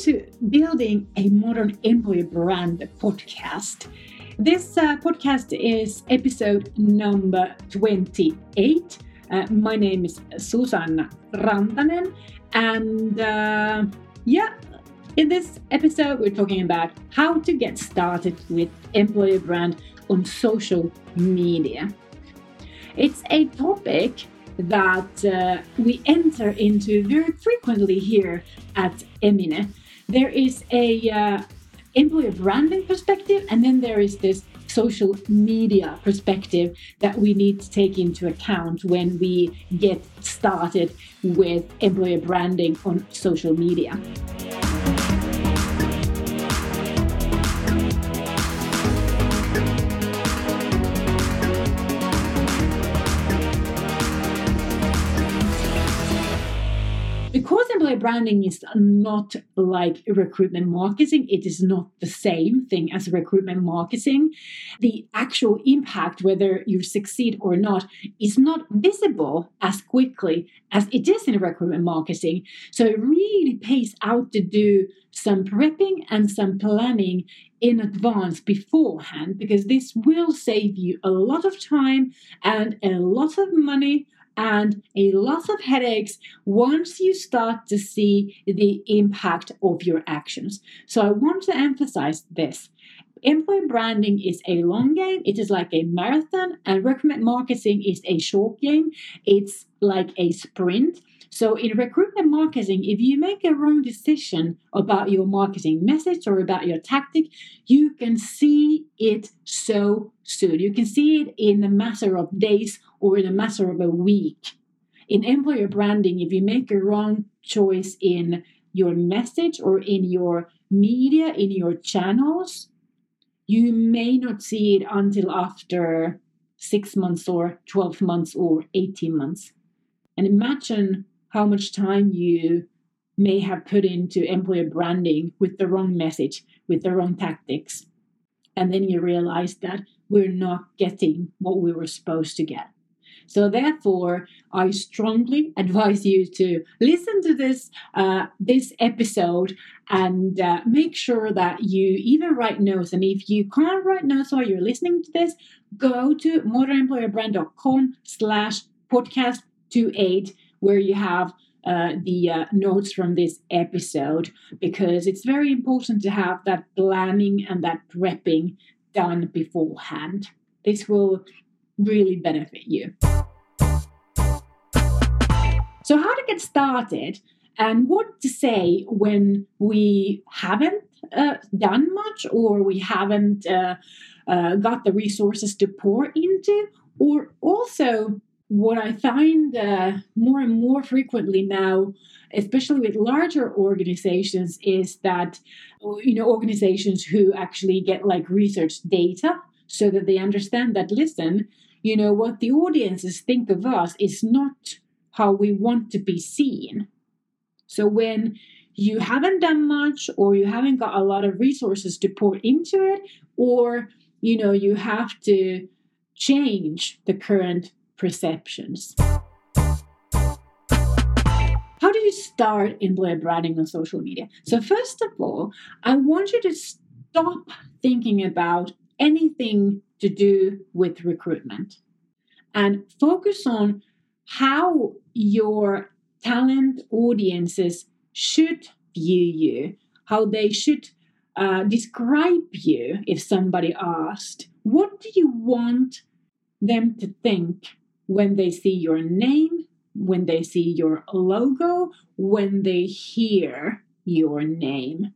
to Building a Modern Employer Brand podcast. This uh, podcast is episode number 28. Uh, my name is Susanna Rantanen, and uh, yeah, in this episode, we're talking about how to get started with employer brand on social media. It's a topic that uh, we enter into very frequently here at Emine. There is a uh, employer branding perspective, and then there is this social media perspective that we need to take into account when we get started with employer branding on social media. Branding is not like recruitment marketing. It is not the same thing as recruitment marketing. The actual impact, whether you succeed or not, is not visible as quickly as it is in recruitment marketing. So it really pays out to do some prepping and some planning in advance beforehand because this will save you a lot of time and a lot of money and a lot of headaches once you start to see the impact of your actions. So I want to emphasize this. Employer branding is a long game. It is like a marathon, and recruitment marketing is a short game. It's like a sprint. So, in recruitment marketing, if you make a wrong decision about your marketing message or about your tactic, you can see it so soon. You can see it in a matter of days or in a matter of a week. In employer branding, if you make a wrong choice in your message or in your media, in your channels, you may not see it until after six months or 12 months or 18 months. And imagine how much time you may have put into employer branding with the wrong message, with the wrong tactics. And then you realize that we're not getting what we were supposed to get. So, therefore, I strongly advise you to listen to this uh, this episode and uh, make sure that you even write notes. And if you can't write notes while you're listening to this, go to modernemployerbrand.com slash podcast 28 where you have uh, the uh, notes from this episode because it's very important to have that planning and that prepping done beforehand. This will really benefit you. So, how to get started and what to say when we haven't uh, done much or we haven't uh, uh, got the resources to pour into, or also what I find uh, more and more frequently now, especially with larger organizations, is that you know organizations who actually get like research data so that they understand that listen, you know what the audiences think of us is not how we want to be seen. So when you haven't done much or you haven't got a lot of resources to pour into it or you know you have to change the current perceptions. How do you start employer branding on social media? So, first of all, I want you to stop thinking about anything to do with recruitment and focus on how your talent audiences should view you, how they should uh, describe you if somebody asked, What do you want them to think when they see your name, when they see your logo, when they hear your name.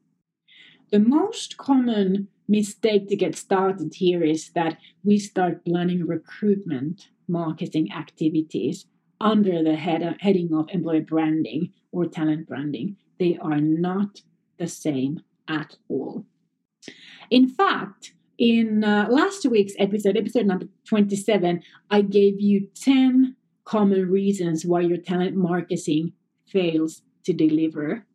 The most common mistake to get started here is that we start planning recruitment marketing activities under the head, heading of employer branding or talent branding. They are not the same at all. In fact, in uh, last week's episode, episode number 27, I gave you 10 common reasons why your talent marketing fails to deliver.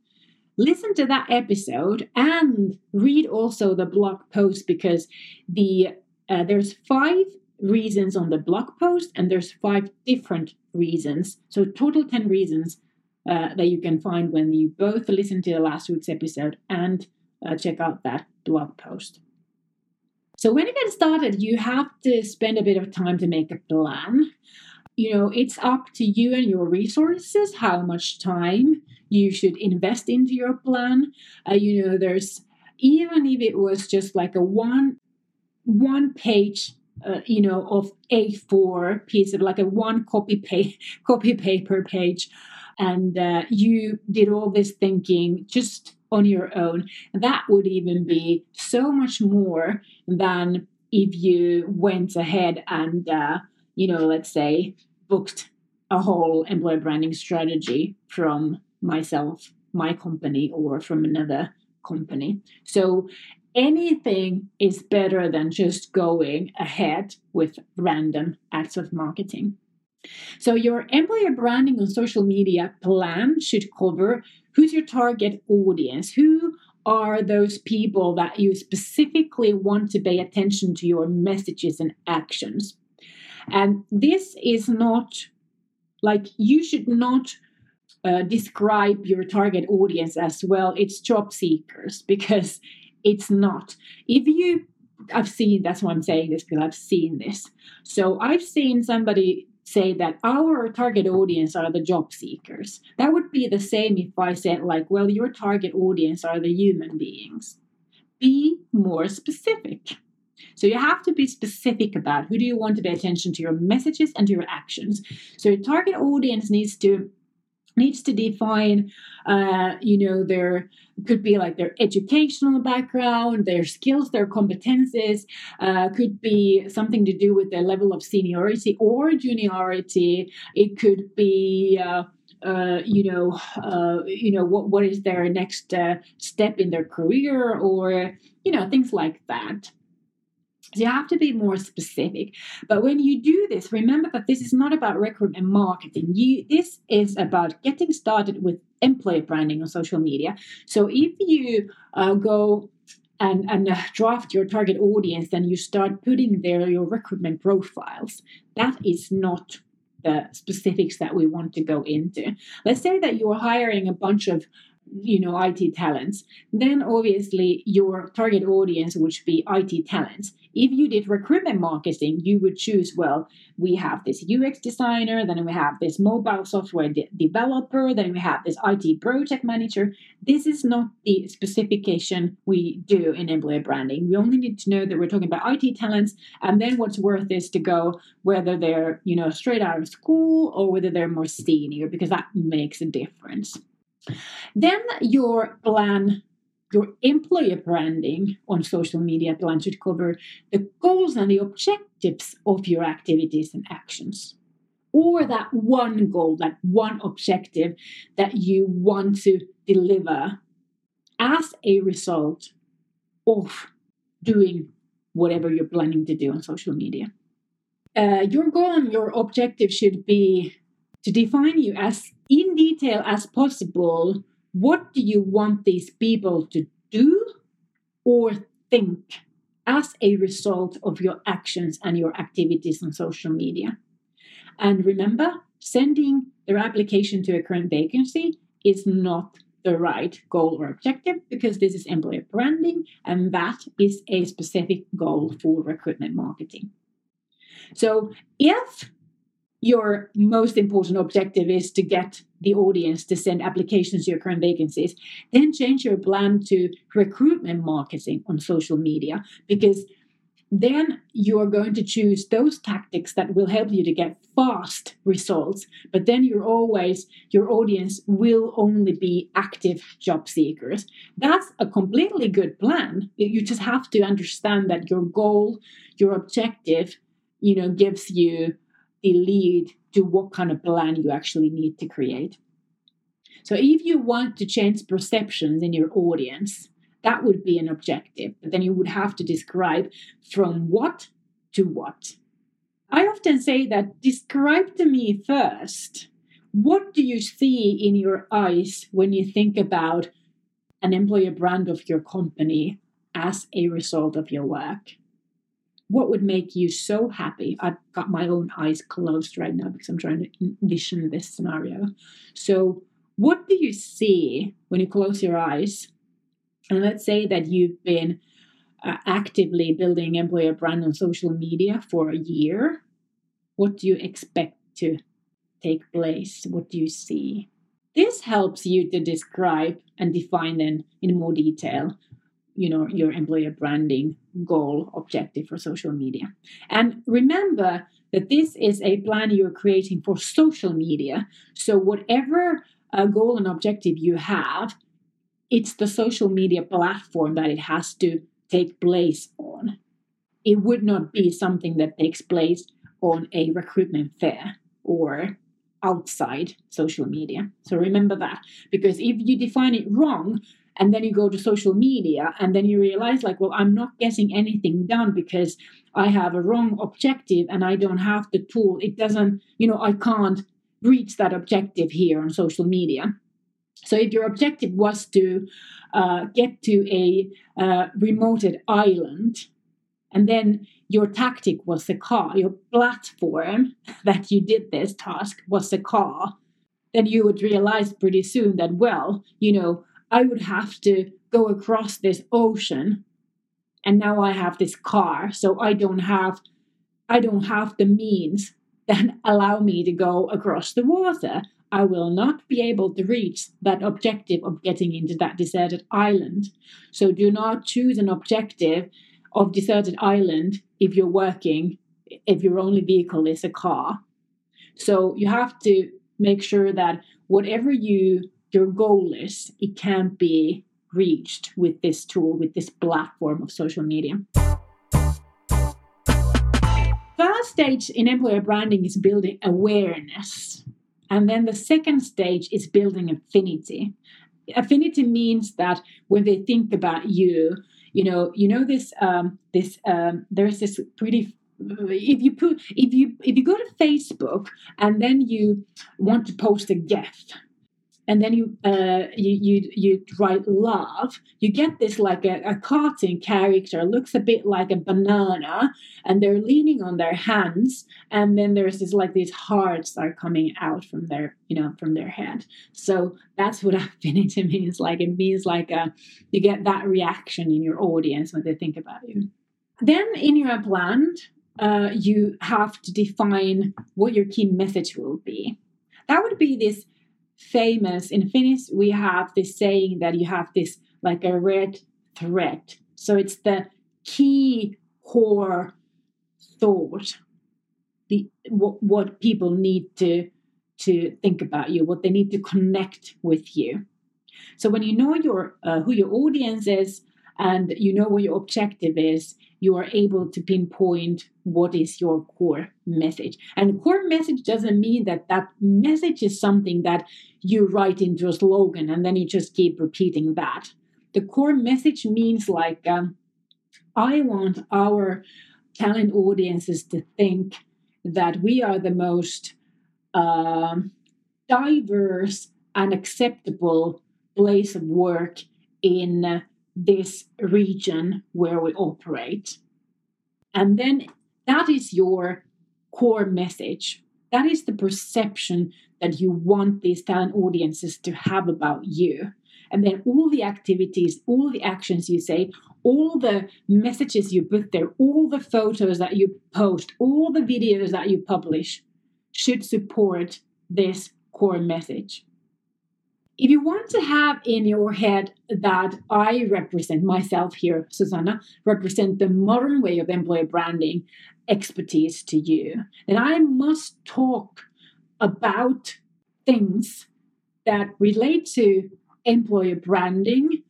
Listen to that episode and read also the blog post because the uh, there's five reasons on the blog post and there's five different reasons. So total 10 reasons uh, that you can find when you both listen to the last week's episode and uh, check out that blog post. So, when you get started, you have to spend a bit of time to make a plan. You know, it's up to you and your resources how much time you should invest into your plan. Uh, you know, there's even if it was just like a one one page uh, you know of a4 piece of like a one copy pa- copy paper page and uh, you did all this thinking just on your own that would even be so much more than if you went ahead and uh, you know let's say booked a whole employer branding strategy from myself my company or from another company so anything is better than just going ahead with random acts of marketing. So, your employer branding on social media plan should cover who's your target audience, who are those people that you specifically want to pay attention to your messages and actions. And this is not like you should not uh, describe your target audience as well, it's job seekers because it's not. If you, I've seen, that's why I'm saying this because I've seen this. So I've seen somebody say that our target audience are the job seekers. That would be the same if I said, like, well, your target audience are the human beings. Be more specific. So you have to be specific about who do you want to pay attention to your messages and to your actions. So your target audience needs to needs to define uh, you know their could be like their educational background their skills their competences uh, could be something to do with their level of seniority or juniority it could be uh, uh, you know, uh, you know what what is their next uh, step in their career, or you know things like that. So you have to be more specific. But when you do this, remember that this is not about recruitment marketing. You this is about getting started with employer branding on social media. So if you uh, go and, and uh, draft your target audience, then you start putting there your recruitment profiles. That is not the specifics that we want to go into. Let's say that you're hiring a bunch of you know IT talents, then obviously your target audience would be IT talents. If you did recruitment marketing, you would choose well, we have this UX designer, then we have this mobile software de- developer, then we have this IT project manager. This is not the specification we do in employer branding. We only need to know that we're talking about IT talents, and then what's worth is to go whether they're you know straight out of school or whether they're more senior because that makes a difference. Then your plan, your employer branding on social media plan should cover the goals and the objectives of your activities and actions. Or that one goal, that one objective that you want to deliver as a result of doing whatever you're planning to do on social media. Uh, your goal and your objective should be to define you as in detail as possible what do you want these people to do or think as a result of your actions and your activities on social media. And remember, sending their application to a current vacancy is not the right goal or objective because this is employer branding and that is a specific goal for recruitment marketing. So if your most important objective is to get the audience to send applications to your current vacancies, then change your plan to recruitment marketing on social media because then you're going to choose those tactics that will help you to get fast results but then you're always your audience will only be active job seekers. That's a completely good plan you just have to understand that your goal your objective you know gives you the lead to what kind of plan you actually need to create. So, if you want to change perceptions in your audience, that would be an objective. But then you would have to describe from what to what. I often say that describe to me first what do you see in your eyes when you think about an employer brand of your company as a result of your work? What would make you so happy? I've got my own eyes closed right now because I'm trying to envision this scenario. So, what do you see when you close your eyes? And let's say that you've been uh, actively building employer brand on social media for a year. What do you expect to take place? What do you see? This helps you to describe and define then in more detail you know your employer branding goal objective for social media. And remember that this is a plan you're creating for social media. So whatever uh, goal and objective you have it's the social media platform that it has to take place on. It would not be something that takes place on a recruitment fair or outside social media. So remember that because if you define it wrong, and then you go to social media and then you realize like well i'm not getting anything done because i have a wrong objective and i don't have the tool. It doesn't you know i can't reach that objective here on social media. So if your objective was to uh, get to a uh, remoted island and then your tactic was the car your platform that you did this task was the car then you would realize pretty soon that well you know I would have to go across this ocean and now I have this car so I don't have I don't have the means that allow me to go across the water. I will not be able to reach that objective of getting into that deserted island. So do not choose an objective of deserted island if you're working if your only vehicle is a car. So you have to make sure that whatever you your goal is, it can't be reached with this tool, with this platform of social media. First stage in employer branding is building awareness. And then the second stage is building affinity. Affinity means that when they think about you, you know, you know this um, this um, there's this pretty if you put if you if you go to Facebook and then you want to post a GIF and then you uh, you, you you write love, you get this like a, a cartoon character looks a bit like a banana, and they're leaning on their hands, and then there's this like these hearts are coming out from their you know from their head. So that's what affinity means. Like it means like a, uh, you get that reaction in your audience when they think about you. Then in your plan, uh, you have to define what your key message will be. That would be this famous in Finnish, we have this saying that you have this like a red thread. So it's the key core thought, the what, what people need to to think about you, what they need to connect with you. So when you know your uh, who your audience is and you know what your objective is, you are able to pinpoint what is your core message. And core message doesn't mean that that message is something that you write into a slogan and then you just keep repeating that. The core message means like, um, I want our talent audiences to think that we are the most uh, diverse and acceptable place of work in this region where we operate. And then that is your core message. That is the perception that you want these talent audiences to have about you. And then all the activities, all the actions you say, all the messages you put there, all the photos that you post, all the videos that you publish should support this core message if you want to have in your head that I represent myself here, Susanna, represent the modern way of employer branding expertise to you, then I must talk about things that relate to employer branding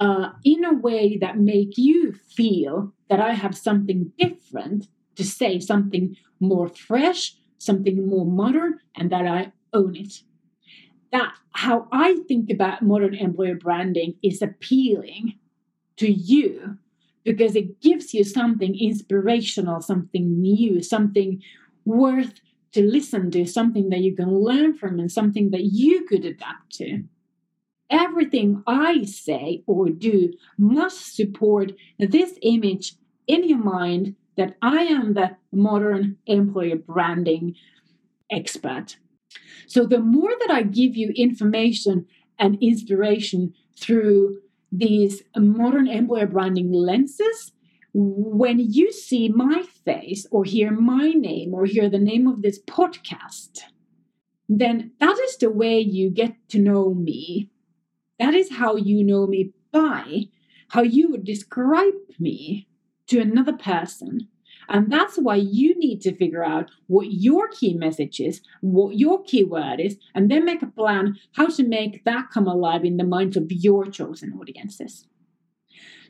uh, in a way that make you feel that I have something different to say, something more fresh, something more modern, and that I own it that how I think about modern employer branding is appealing to you because it gives you something inspirational, something new, something worth to listen to, something that you can learn from, and something that you could adapt to. Everything I say or do must support this image in your mind that I am the modern employer branding expert. So the more that I give you information and inspiration through these modern employer branding lenses, when you see my face or hear my name or hear the name of this podcast, then that is the way you get to know me. That is how you know me by how you would describe me to another person. And that's why you need to figure out what your key message is, what your keyword is, and then make a plan how to make that come alive in the minds of your chosen audiences.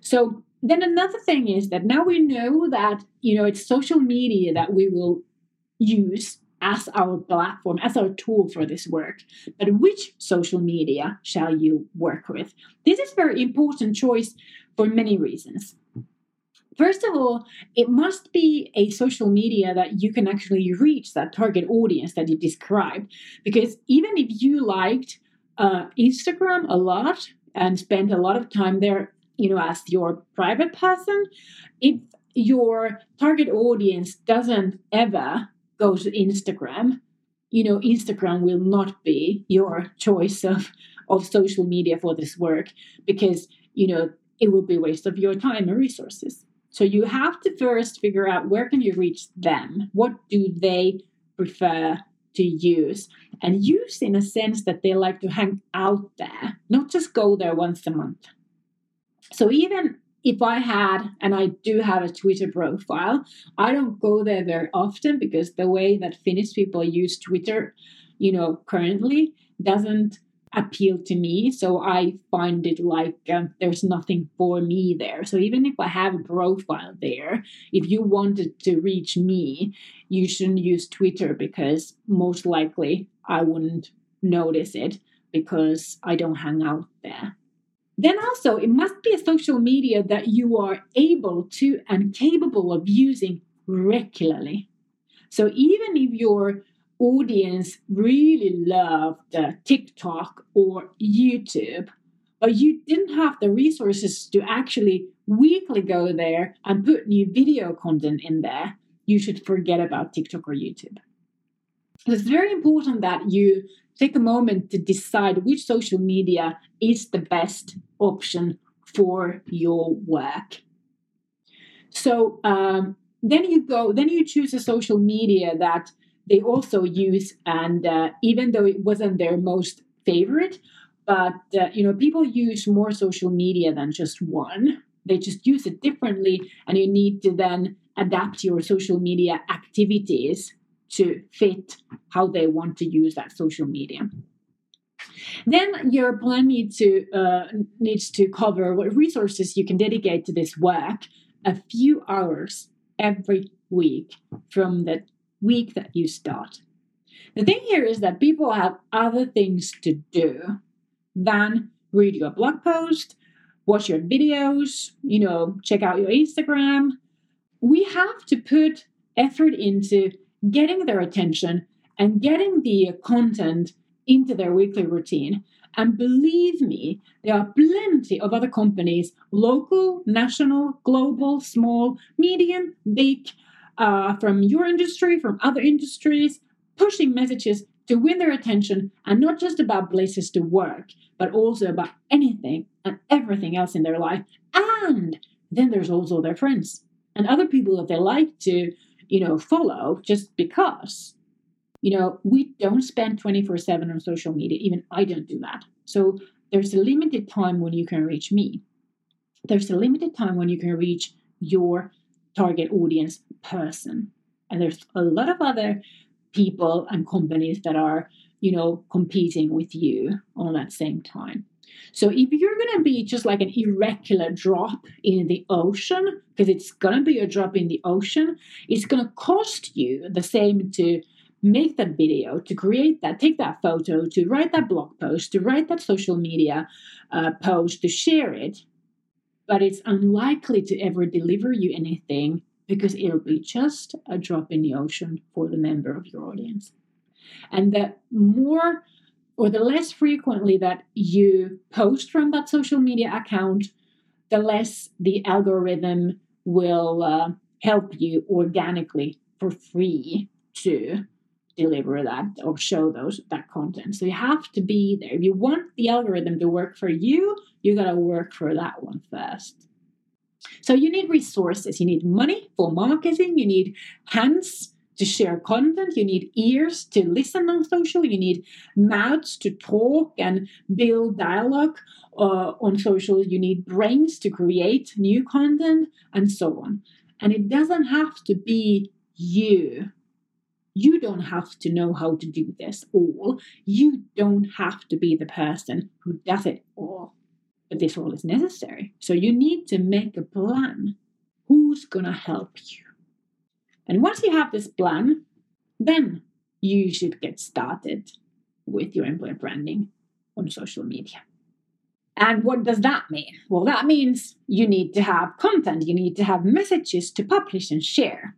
So then another thing is that now we know that you know it's social media that we will use as our platform, as our tool for this work. But which social media shall you work with? This is a very important choice for many reasons. First of all, it must be a social media that you can actually reach that target audience that you described. Because even if you liked uh, Instagram a lot and spent a lot of time there, you know, as your private person, if your target audience doesn't ever go to Instagram, you know, Instagram will not be your choice of, of social media for this work because, you know, it will be a waste of your time and resources. So you have to first figure out where can you reach them? What do they prefer to use? And use in a sense that they like to hang out there, not just go there once a month. So even if I had, and I do have a Twitter profile, I don't go there very often because the way that Finnish people use Twitter, you know, currently doesn't appeal to me. So I find it like um, there's nothing for me there. So even if I have a profile there, if you wanted to reach me, you shouldn't use Twitter because most likely I wouldn't notice it because I don't hang out there. Then also, it must be a social media that you are able to and capable of using regularly. So even if your audience really loved TikTok or YouTube, but you didn't have the resources to actually weekly go there and put new video content in there, you should forget about TikTok or YouTube. It's very important that you take a moment to decide which social media is the best option for your work. So um, then you go, then you choose a social media that they also use, and uh, even though it wasn't their most favorite, but uh, you know, people use more social media than just one. They just use it differently, and you need to then adapt your social media activities to fit how they want to use that social media. Then your plan needs to uh, needs to cover what resources you can dedicate to this work a few hours every week from the week that you start. The thing here is that people have other things to do than read your blog post, watch your videos, you know, check out your Instagram. We have to put effort into getting their attention and getting the content into their weekly routine. And believe me, there are plenty of other companies, local, national, global, small, medium, big, uh, from your industry, from other industries, pushing messages to win their attention and not just about places to work, but also about anything and everything else in their life. And then there's also their friends and other people that they like to, you know, follow just because. You know, we don't spend 24 7 on social media. Even I don't do that. So there's a limited time when you can reach me. There's a limited time when you can reach your target audience person. And there's a lot of other people and companies that are, you know, competing with you on that same time. So if you're going to be just like an irregular drop in the ocean, because it's going to be a drop in the ocean, it's going to cost you the same to make that video, to create that, take that photo, to write that blog post, to write that social media uh, post, to share it but it's unlikely to ever deliver you anything because it'll be just a drop in the ocean for the member of your audience. And the more or the less frequently that you post from that social media account, the less the algorithm will uh, help you organically for free to deliver that or show those that content. So you have to be there. If you want the algorithm to work for you, you got to work for that one first. So you need resources. You need money for marketing. You need hands to share content. You need ears to listen on social. You need mouths to talk and build dialogue uh, on social. You need brains to create new content and so on. And it doesn't have to be you. You don't have to know how to do this all. You don't have to be the person who does it all. But this all is necessary. So you need to make a plan. Who's going to help you? And once you have this plan, then you should get started with your employer branding on social media. And what does that mean? Well, that means you need to have content, you need to have messages to publish and share.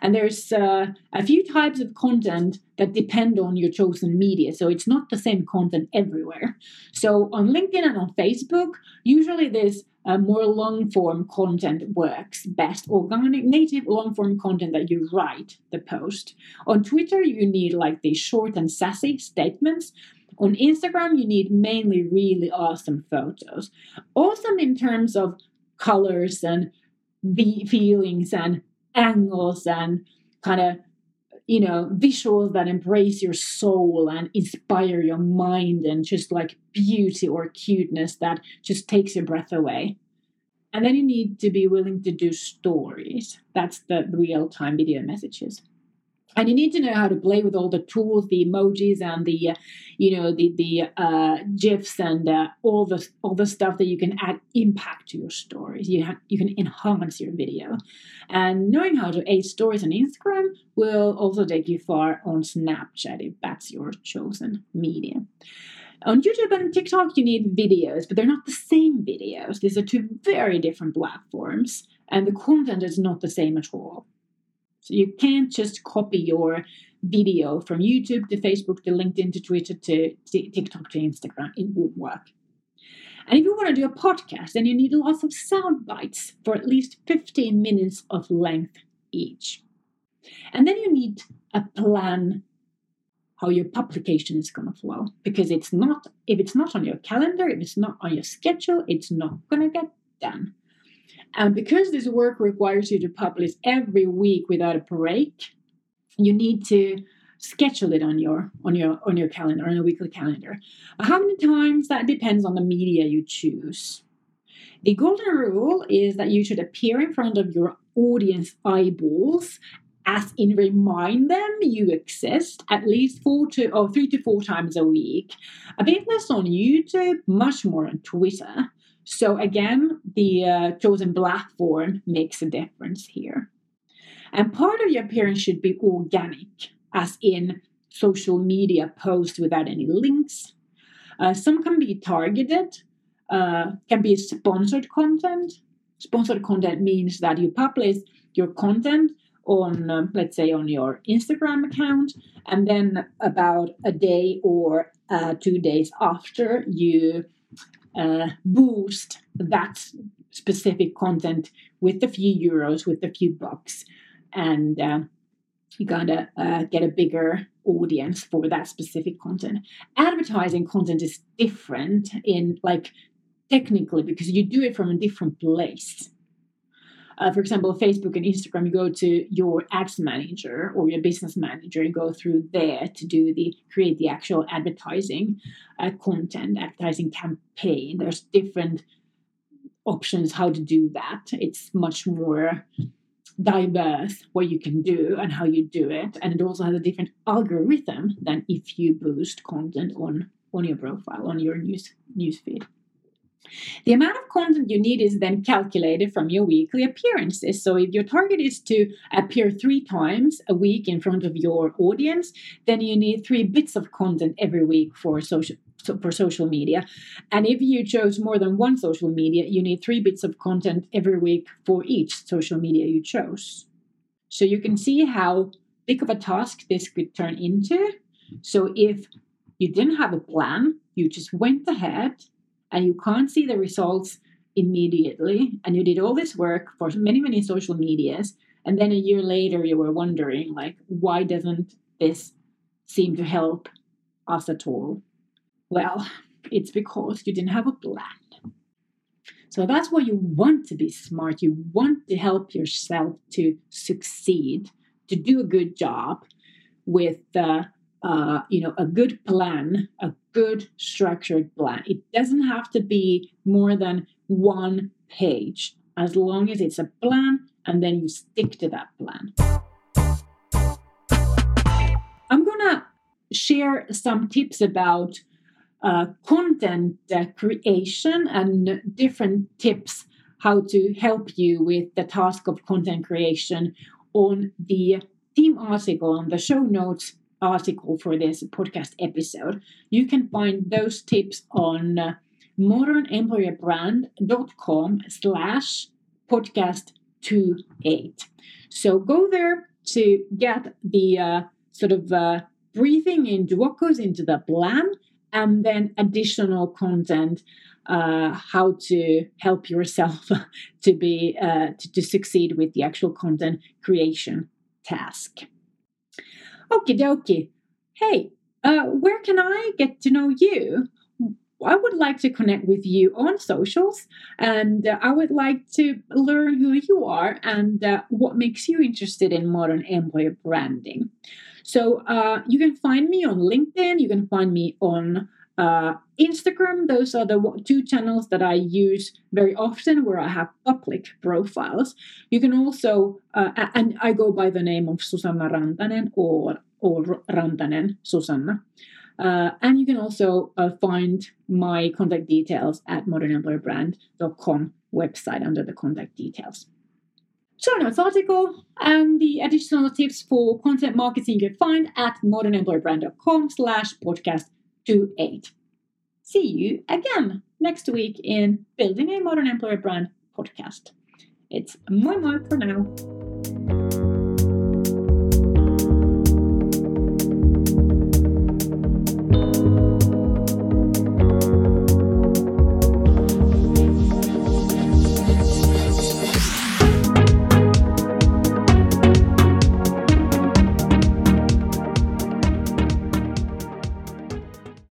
And there's uh, a few types of content that depend on your chosen media. So it's not the same content everywhere. So on LinkedIn and on Facebook, usually there's uh, more long form content works best. Organic, native long form content that you write the post. On Twitter, you need like these short and sassy statements. On Instagram, you need mainly really awesome photos. Awesome in terms of colors and the feelings and angles and kind of you know visuals that embrace your soul and inspire your mind and just like beauty or cuteness that just takes your breath away. And then you need to be willing to do stories. That's the real time video messages and you need to know how to play with all the tools the emojis and the uh, you know the the uh, gifs and uh, all the all the stuff that you can add impact to your stories you you can enhance your video and knowing how to add stories on instagram will also take you far on snapchat if that's your chosen medium on YouTube and TikTok, you need videos, but they're not the same videos. These are two very different platforms, and the content is not the same at all. So you can't just copy your video from YouTube to Facebook to LinkedIn to Twitter to TikTok to Instagram. It won't work. And if you want to do a podcast, then you need lots of sound bites for at least 15 minutes of length each. And then you need a plan how your publication is going to flow because it's not if it's not on your calendar if it's not on your schedule it's not going to get done and because this work requires you to publish every week without a break, you need to schedule it on your on your on your calendar on a weekly calendar. How many times that depends on the media you choose. The golden rule is that you should appear in front of your audience eyeballs as in remind them you exist at least four to or three to four times a week. A bit less on YouTube, much more on Twitter. So again, the uh, chosen platform makes a difference here. And part of your appearance should be organic, as in social media posts without any links. Uh, some can be targeted, uh, can be sponsored content. Sponsored content means that you publish your content on, uh, let's say, on your Instagram account, and then about a day or uh, two days after, you uh, boost that specific content with a few euros, with a few bucks, and uh, you gotta uh, get a bigger audience for that specific content. Advertising content is different in like technically because you do it from a different place. Uh, for example, Facebook and Instagram, you go to your ads manager or your business manager, you go through there to do the create the actual advertising uh, content, advertising campaign. There's different options how to do that. It's much more diverse what you can do and how you do it, and it also has a different algorithm than if you boost content on on your profile on your news news feed. The amount of content you need is then calculated from your weekly appearances. So, if your target is to appear three times a week in front of your audience, then you need three bits of content every week for social. For social media. And if you chose more than one social media, you need three bits of content every week for each social media you chose. So you can see how big of a task this could turn into. So if you didn't have a plan, you just went ahead and you can't see the results immediately and you did all this work for many many social medias and then a year later you were wondering like why doesn't this seem to help us at all? Well, it's because you didn't have a plan. So that's why you want to be smart. You want to help yourself to succeed, to do a good job with uh, uh, you know a good plan, a good structured plan. It doesn't have to be more than one page, as long as it's a plan and then you stick to that plan. I'm gonna share some tips about uh, content uh, creation and different tips how to help you with the task of content creation on the theme article on the show notes article for this podcast episode. You can find those tips on uh, modernemployerbrand.com slash podcast 28. So go there to get the uh, sort of uh, briefing into what goes into the plan and then additional content uh, how to help yourself to be uh, to, to, succeed with the actual content creation task. Okie dokie. Hey, uh, where can I get to know you? I would like to connect with you on socials and uh, I would like to learn who you are and uh, what makes you interested in modern employer branding. So uh, you can find me on LinkedIn, you can find me on uh, Instagram. Those are the two channels that I use very often where I have public profiles. You can also, uh, and I go by the name of Susanna Rantanen or, or Rantanen Susanna. Uh, and you can also uh, find my contact details at modernemployerbrand.com website under the contact details. Show notes article and the additional tips for content marketing you can find at modernemployerbrand.com slash podcast 28. See you again next week in Building a Modern Employer Brand podcast. It's moi moi for now.